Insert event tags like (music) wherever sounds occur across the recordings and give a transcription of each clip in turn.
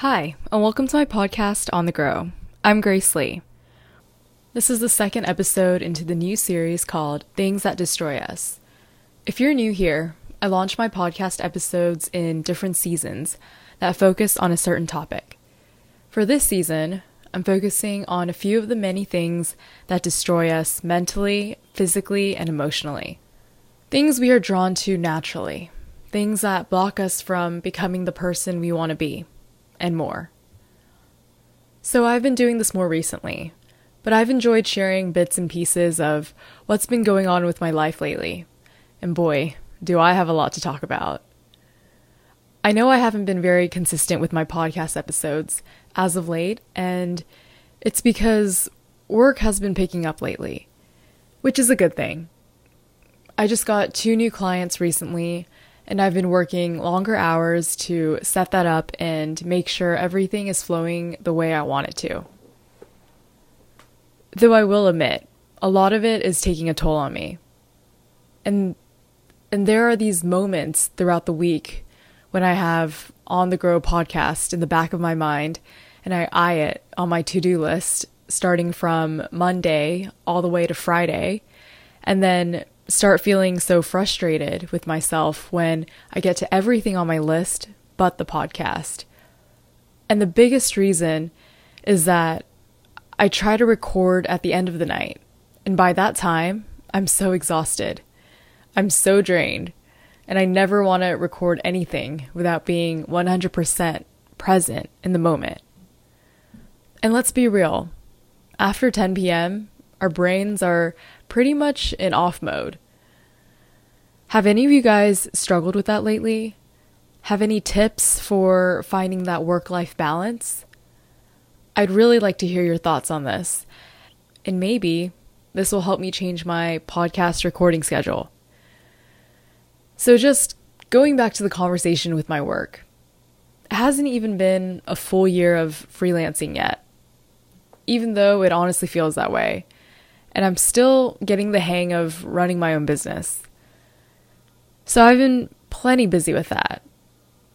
Hi, and welcome to my podcast On the Grow. I'm Grace Lee. This is the second episode into the new series called Things That Destroy Us. If you're new here, I launch my podcast episodes in different seasons that focus on a certain topic. For this season, I'm focusing on a few of the many things that destroy us mentally, physically, and emotionally. Things we are drawn to naturally, things that block us from becoming the person we want to be and more. So I've been doing this more recently, but I've enjoyed sharing bits and pieces of what's been going on with my life lately. And boy, do I have a lot to talk about. I know I haven't been very consistent with my podcast episodes as of late, and it's because work has been picking up lately, which is a good thing. I just got two new clients recently, and I've been working longer hours to set that up and make sure everything is flowing the way I want it to. Though I will admit, a lot of it is taking a toll on me. And and there are these moments throughout the week when I have on the grow podcast in the back of my mind and I eye it on my to-do list starting from Monday all the way to Friday and then start feeling so frustrated with myself when I get to everything on my list but the podcast. And the biggest reason is that I try to record at the end of the night. And by that time, I'm so exhausted. I'm so drained. And I never want to record anything without being 100% present in the moment. And let's be real after 10 p.m., our brains are pretty much in off mode. Have any of you guys struggled with that lately? Have any tips for finding that work life balance? I'd really like to hear your thoughts on this. And maybe this will help me change my podcast recording schedule. So, just going back to the conversation with my work, it hasn't even been a full year of freelancing yet, even though it honestly feels that way and I'm still getting the hang of running my own business. So I've been plenty busy with that.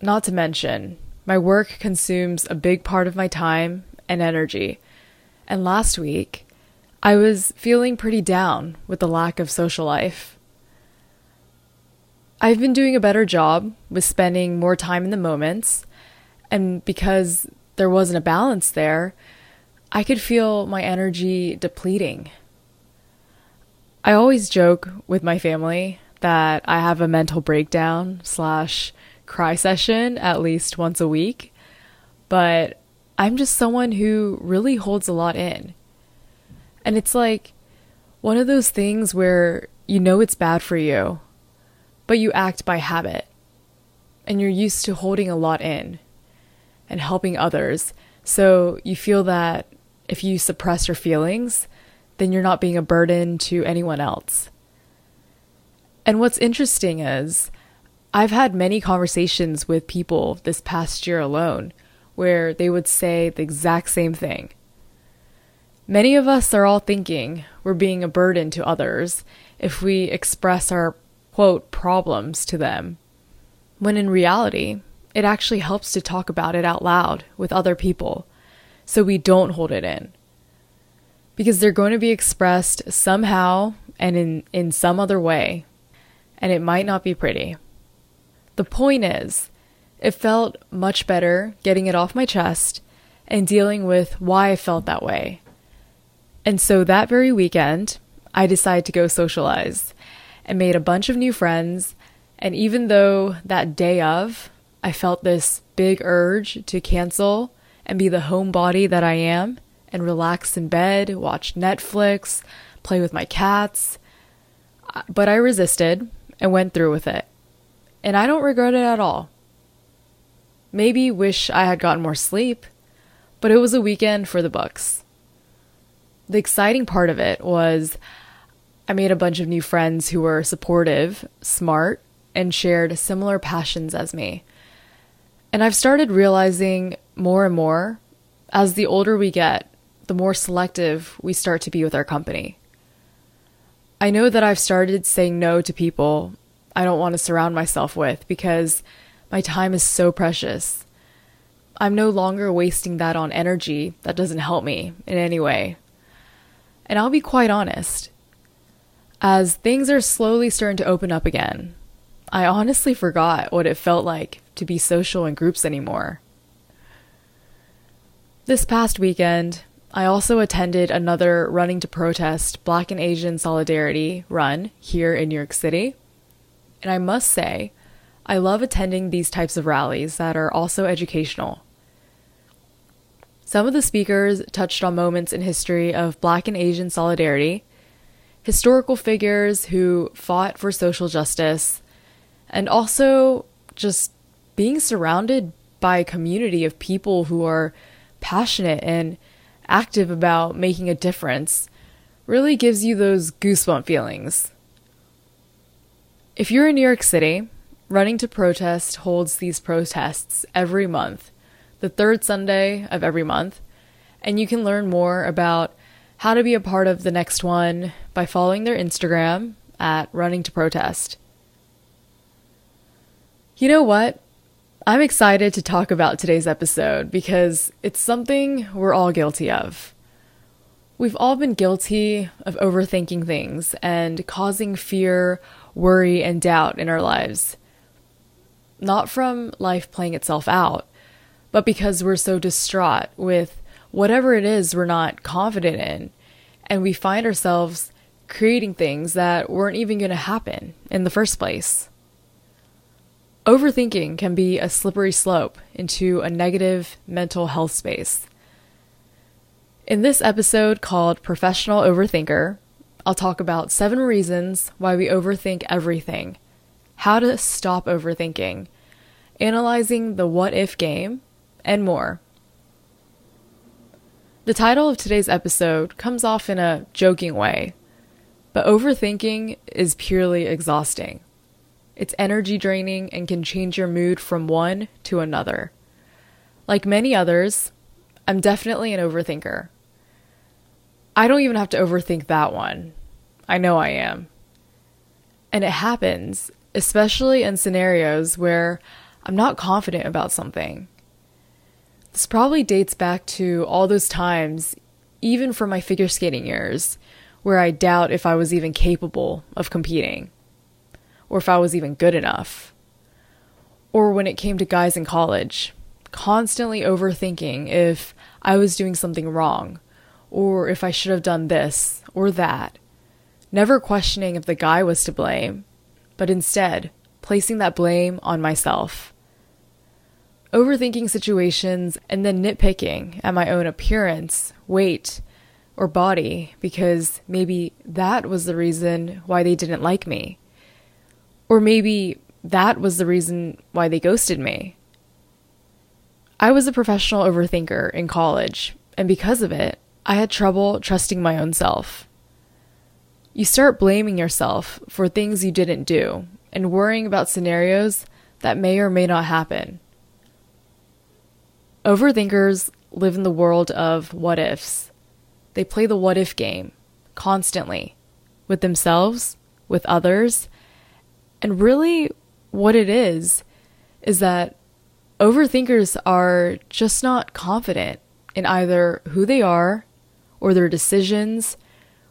Not to mention, my work consumes a big part of my time and energy. And last week, I was feeling pretty down with the lack of social life. I've been doing a better job with spending more time in the moments, and because there wasn't a balance there, I could feel my energy depleting. I always joke with my family that I have a mental breakdown slash cry session at least once a week, but I'm just someone who really holds a lot in. And it's like one of those things where you know it's bad for you, but you act by habit. And you're used to holding a lot in and helping others. So you feel that if you suppress your feelings, then you're not being a burden to anyone else. And what's interesting is, I've had many conversations with people this past year alone where they would say the exact same thing. Many of us are all thinking we're being a burden to others if we express our quote problems to them, when in reality, it actually helps to talk about it out loud with other people so we don't hold it in because they're going to be expressed somehow and in, in some other way, and it might not be pretty. The point is, it felt much better getting it off my chest and dealing with why I felt that way. And so that very weekend, I decided to go socialize and made a bunch of new friends. And even though that day of, I felt this big urge to cancel and be the homebody that I am, and relax in bed, watch Netflix, play with my cats. Uh, but I resisted and went through with it. And I don't regret it at all. Maybe wish I had gotten more sleep, but it was a weekend for the books. The exciting part of it was I made a bunch of new friends who were supportive, smart, and shared similar passions as me. And I've started realizing more and more as the older we get the more selective we start to be with our company. I know that I've started saying no to people I don't want to surround myself with because my time is so precious. I'm no longer wasting that on energy that doesn't help me in any way. And I'll be quite honest. As things are slowly starting to open up again, I honestly forgot what it felt like to be social in groups anymore. This past weekend, I also attended another Running to Protest Black and Asian Solidarity run here in New York City. And I must say, I love attending these types of rallies that are also educational. Some of the speakers touched on moments in history of Black and Asian solidarity, historical figures who fought for social justice, and also just being surrounded by a community of people who are passionate and active about making a difference really gives you those goosebump feelings. If you're in New York City, Running to Protest holds these protests every month, the third Sunday of every month, and you can learn more about how to be a part of the next one by following their Instagram at Running to Protest. You know what? I'm excited to talk about today's episode because it's something we're all guilty of. We've all been guilty of overthinking things and causing fear, worry, and doubt in our lives not from life playing itself out, but because we're so distraught with whatever it is we're not confident in, and we find ourselves creating things that weren't even going to happen in the first place. Overthinking can be a slippery slope into a negative mental health space. In this episode called Professional Overthinker, I'll talk about seven reasons why we overthink everything, how to stop overthinking, analyzing the what if game, and more. The title of today's episode comes off in a joking way, but overthinking is purely exhausting. It's energy draining and can change your mood from one to another. Like many others, I'm definitely an overthinker. I don't even have to overthink that one. I know I am. And it happens, especially in scenarios where I'm not confident about something. This probably dates back to all those times, even from my figure skating years, where I doubt if I was even capable of competing, or if I was even good enough. Or when it came to guys in college, constantly overthinking if I was doing something wrong, or if I should have done this or that, never questioning if the guy was to blame, but instead placing that blame on myself overthinking situations and then nitpicking at my own appearance, weight, or body because maybe that was the reason why they didn't like me. Or maybe that was the reason why they ghosted me. I was a professional overthinker in college, and because of it, I had trouble trusting my own self. You start blaming yourself for things you didn't do and worrying about scenarios that may or may not happen. Overthinkers live in the world of what ifs. They play the what if game constantly with themselves, with others. And really, what it is, is that overthinkers are just not confident in either who they are or their decisions,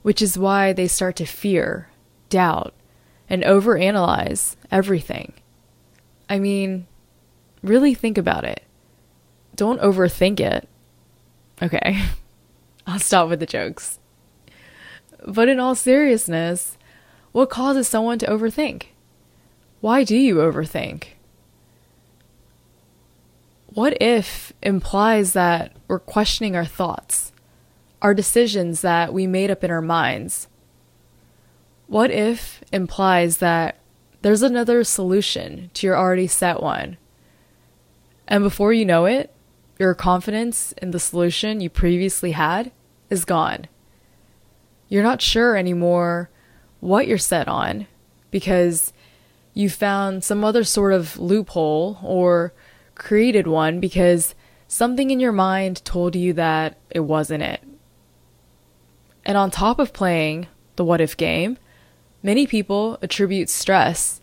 which is why they start to fear, doubt, and overanalyze everything. I mean, really think about it don't overthink it. Okay, (laughs) I'll stop with the jokes. But in all seriousness, what causes someone to overthink? Why do you overthink? What if implies that we're questioning our thoughts, our decisions that we made up in our minds? What if implies that there's another solution to your already set one? And before you know it, your confidence in the solution you previously had is gone. You're not sure anymore what you're set on because you found some other sort of loophole or created one because something in your mind told you that it wasn't it. And on top of playing the what if game, many people attribute stress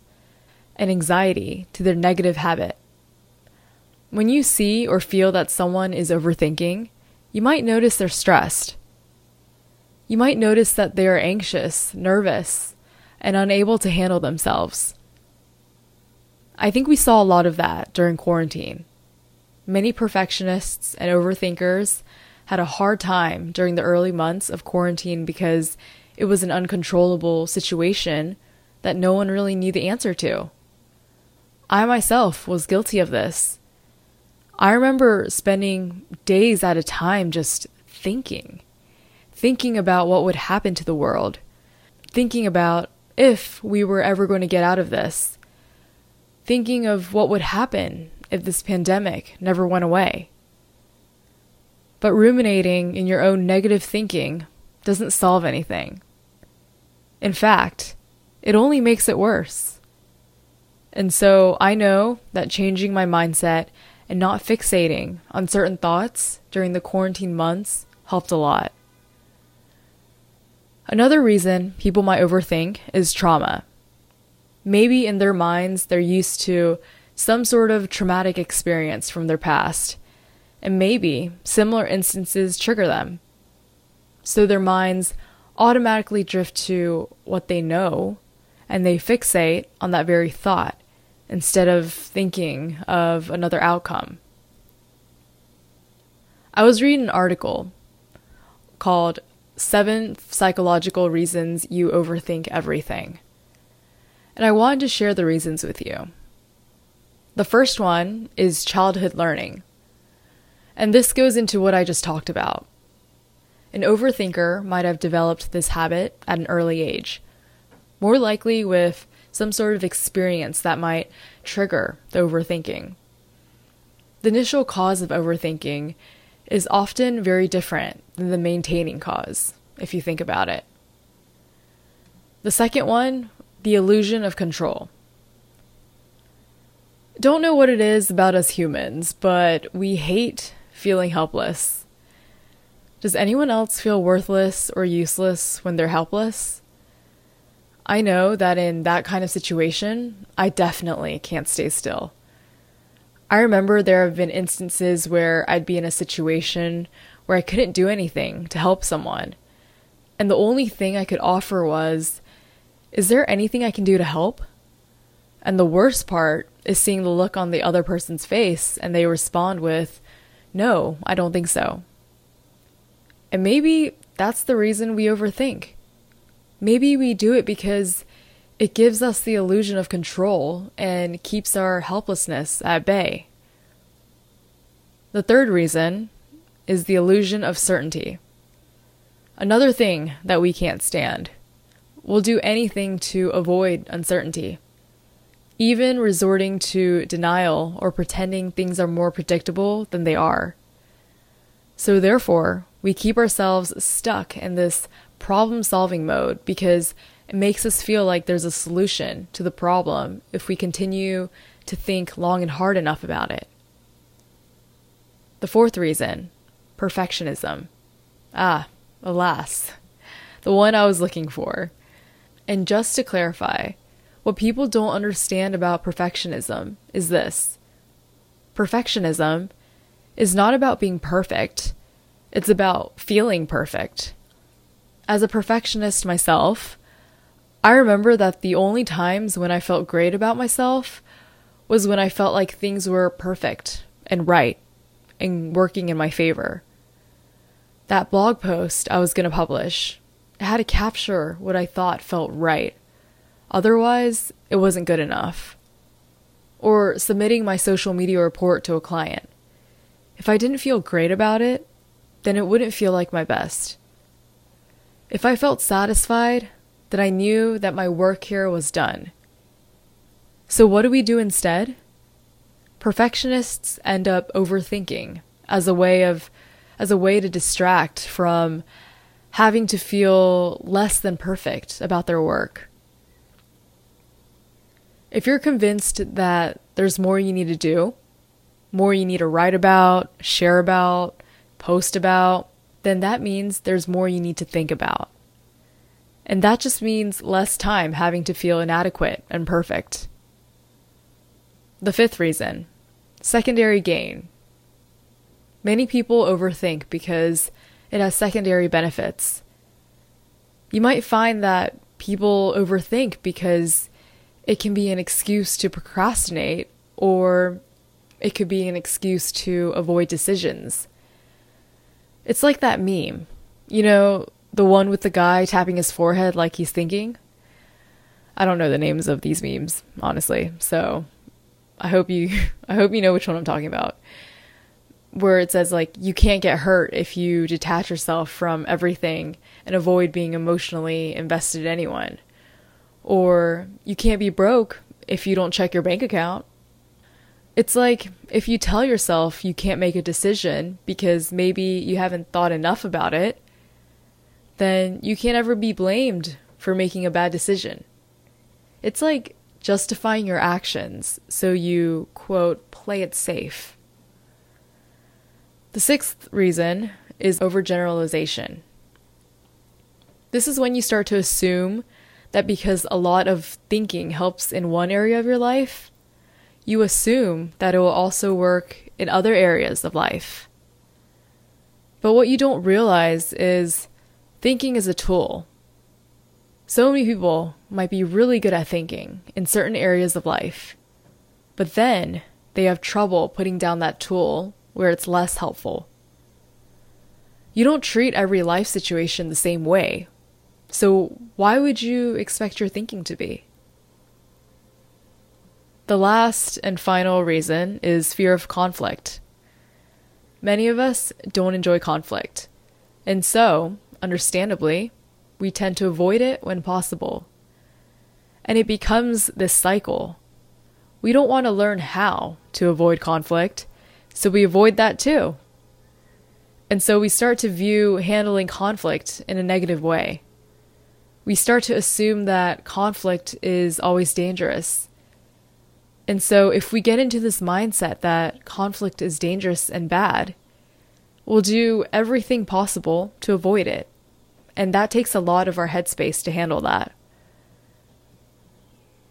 and anxiety to their negative habit. When you see or feel that someone is overthinking, you might notice they're stressed. You might notice that they are anxious, nervous, and unable to handle themselves. I think we saw a lot of that during quarantine. Many perfectionists and overthinkers had a hard time during the early months of quarantine because it was an uncontrollable situation that no one really knew the answer to. I myself was guilty of this. I remember spending days at a time just thinking, thinking about what would happen to the world, thinking about if we were ever going to get out of this, thinking of what would happen if this pandemic never went away. But ruminating in your own negative thinking doesn't solve anything. In fact, it only makes it worse. And so I know that changing my mindset and not fixating on certain thoughts during the quarantine months helped a lot. Another reason people might overthink is trauma. Maybe in their minds they're used to some sort of traumatic experience from their past, and maybe similar instances trigger them. So their minds automatically drift to what they know and they fixate on that very thought instead of thinking of another outcome. I was reading an article called Seven Psychological Reasons You Overthink Everything. And I wanted to share the reasons with you. The first one is childhood learning. And this goes into what I just talked about. An overthinker might have developed this habit at an early age, more likely with some sort of experience that might trigger the overthinking. The initial cause of overthinking is often very different than the maintaining cause, if you think about it. The second one, the illusion of control. Don't know what it is about us humans, but we hate feeling helpless. Does anyone else feel worthless or useless when they're helpless? I know that in that kind of situation, I definitely can't stay still. I remember there have been instances where I'd be in a situation where I couldn't do anything to help someone. And the only thing I could offer was, Is there anything I can do to help? And the worst part is seeing the look on the other person's face and they respond with, No, I don't think so. And maybe that's the reason we overthink. Maybe we do it because it gives us the illusion of control and keeps our helplessness at bay. The third reason is the illusion of certainty. Another thing that we can't stand. We'll do anything to avoid uncertainty, even resorting to denial or pretending things are more predictable than they are. So, therefore, we keep ourselves stuck in this problem solving mode because it makes us feel like there's a solution to the problem if we continue to think long and hard enough about it. The fourth reason perfectionism. Ah, alas, the one I was looking for. And just to clarify, what people don't understand about perfectionism is this. Perfectionism is not about being perfect, it's about feeling perfect. As a perfectionist myself, I remember that the only times when I felt great about myself was when I felt like things were perfect and right and working in my favor. That blog post I was going to publish had to capture what I thought felt right. Otherwise, it wasn't good enough. Or submitting my social media report to a client. If I didn't feel great about it, then it wouldn't feel like my best. If I felt satisfied, then I knew that my work here was done. So, what do we do instead? Perfectionists end up overthinking as a way of as a way to distract from having to feel less than perfect about their work. If you're convinced that there's more you need to do, more you need to write about, share about, post about, then that means there's more you need to think about. And that just means less time having to feel inadequate and perfect. The fifth reason Secondary gain. Many people overthink because it has secondary benefits. You might find that people overthink because it can be an excuse to procrastinate or it could be an excuse to avoid decisions. It's like that meme. You know, the one with the guy tapping his forehead like he's thinking? I don't know the names of these memes, honestly. So, I hope you (laughs) I hope you know which one I'm talking about. Where it says like you can't get hurt if you detach yourself from everything and avoid being emotionally invested in anyone. Or you can't be broke if you don't check your bank account. It's like if you tell yourself you can't make a decision because maybe you haven't thought enough about it, then you can't ever be blamed for making a bad decision. It's like justifying your actions so you, quote, play it safe. The sixth reason is overgeneralization. This is when you start to assume that because a lot of thinking helps in one area of your life, you assume that it will also work in other areas of life. But what you don't realize is thinking is a tool. So many people might be really good at thinking in certain areas of life, but then they have trouble putting down that tool where it's less helpful. You don't treat every life situation the same way, so why would you expect your thinking to be? The last and final reason is fear of conflict. Many of us don't enjoy conflict, and so, understandably, we tend to avoid it when possible. And it becomes this cycle. We don't want to learn how to avoid conflict, so we avoid that too. And so we start to view handling conflict in a negative way. We start to assume that conflict is always dangerous and so, if we get into this mindset that conflict is dangerous and bad, we'll do everything possible to avoid it. And that takes a lot of our headspace to handle that.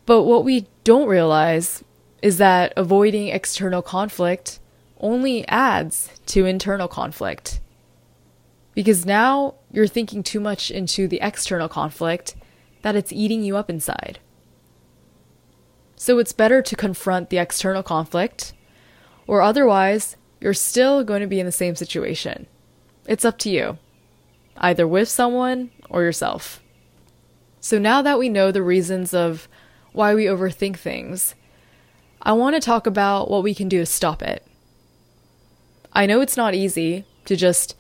But what we don't realize is that avoiding external conflict only adds to internal conflict. Because now you're thinking too much into the external conflict that it's eating you up inside. So it's better to confront the external conflict, or otherwise, you're still going to be in the same situation. It's up to you, either with someone or yourself. So now that we know the reasons of why we overthink things, I want to talk about what we can do to stop it. I know it's not easy to just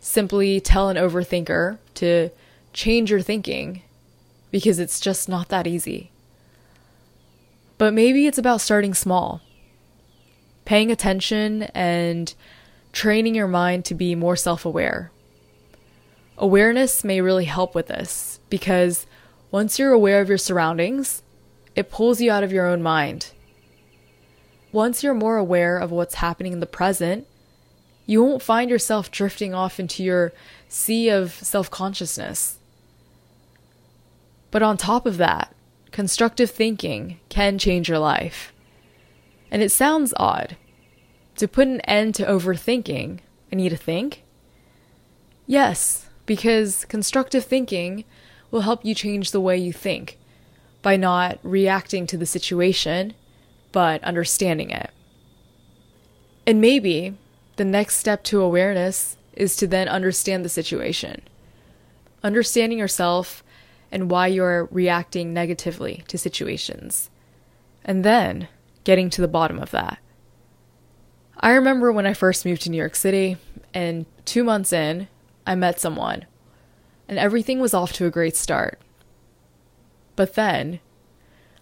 simply tell an overthinker to change your thinking because it's just not that easy. But maybe it's about starting small, paying attention and training your mind to be more self aware. Awareness may really help with this because once you're aware of your surroundings, it pulls you out of your own mind. Once you're more aware of what's happening in the present, you won't find yourself drifting off into your sea of self consciousness. But on top of that, constructive thinking can change your life. And it sounds odd. To put an end to overthinking, I need to think? Yes, because constructive thinking will help you change the way you think by not reacting to the situation, but understanding it. And maybe the next step to awareness is to then understand the situation. Understanding yourself and why you're reacting negatively to situations. And then getting to the bottom of that. I remember when I first moved to New York City, and two months in, I met someone, and everything was off to a great start. But then,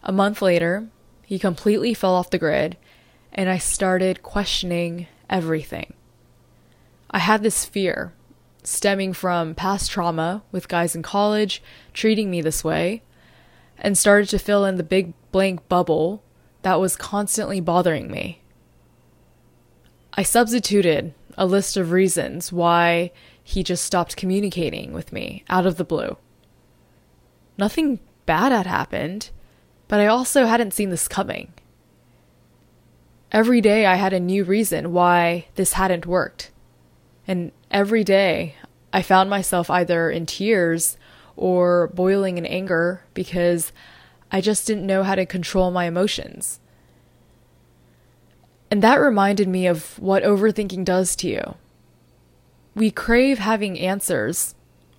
a month later, he completely fell off the grid, and I started questioning everything. I had this fear stemming from past trauma with guys in college treating me this way, and started to fill in the big blank bubble that was constantly bothering me. I substituted a list of reasons why he just stopped communicating with me out of the blue. Nothing bad had happened, but I also hadn't seen this coming. Every day I had a new reason why this hadn't worked. And every day I found myself either in tears or boiling in anger because I just didn't know how to control my emotions. And that reminded me of what overthinking does to you. We crave having answers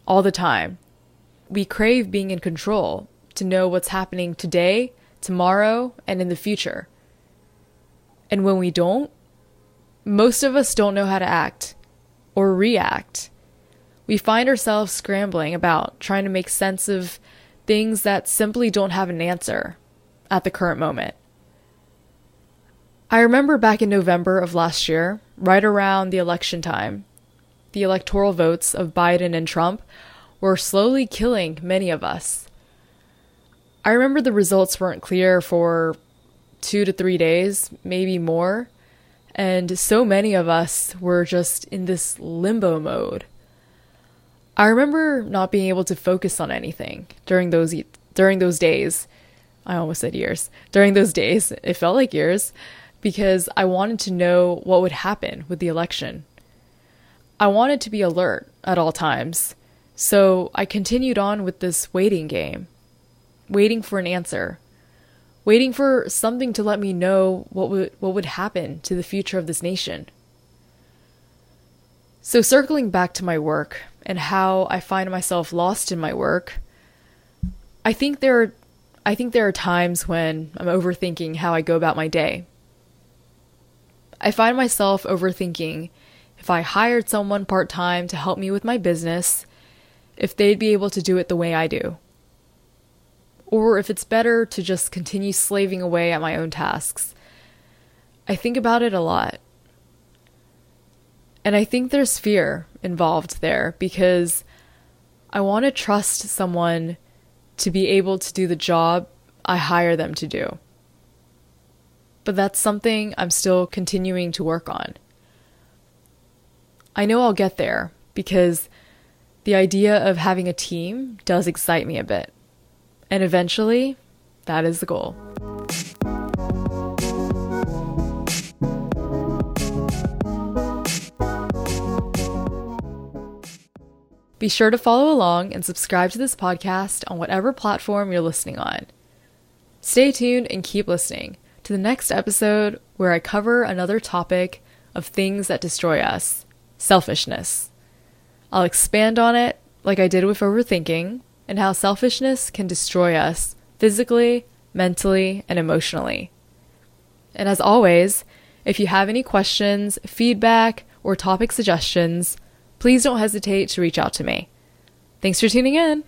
all the time. We crave being in control to know what's happening today, tomorrow, and in the future. And when we don't, most of us don't know how to act or react. We find ourselves scrambling about trying to make sense of things that simply don't have an answer at the current moment. I remember back in November of last year, right around the election time, the electoral votes of Biden and Trump were slowly killing many of us. I remember the results weren't clear for two to three days, maybe more, and so many of us were just in this limbo mode. I remember not being able to focus on anything during those during those days. I almost said years. During those days, it felt like years because I wanted to know what would happen with the election. I wanted to be alert at all times, so I continued on with this waiting game, waiting for an answer, waiting for something to let me know what would what would happen to the future of this nation. So circling back to my work and how I find myself lost in my work, I think there are I think there are times when I'm overthinking how I go about my day. I find myself overthinking if I hired someone part time to help me with my business, if they'd be able to do it the way I do. Or if it's better to just continue slaving away at my own tasks. I think about it a lot. And I think there's fear involved there because I want to trust someone to be able to do the job I hire them to do but that's something I'm still continuing to work on. I know I'll get there because the idea of having a team does excite me a bit. And eventually, that is the goal. Be sure to follow along and subscribe to this podcast on whatever platform you're listening on. Stay tuned and keep listening to the next episode where I cover another topic of things that destroy us selfishness. I'll expand on it like I did with overthinking and how selfishness can destroy us physically, mentally, and emotionally. And as always, if you have any questions, feedback, or topic suggestions, please don't hesitate to reach out to me. Thanks for tuning in.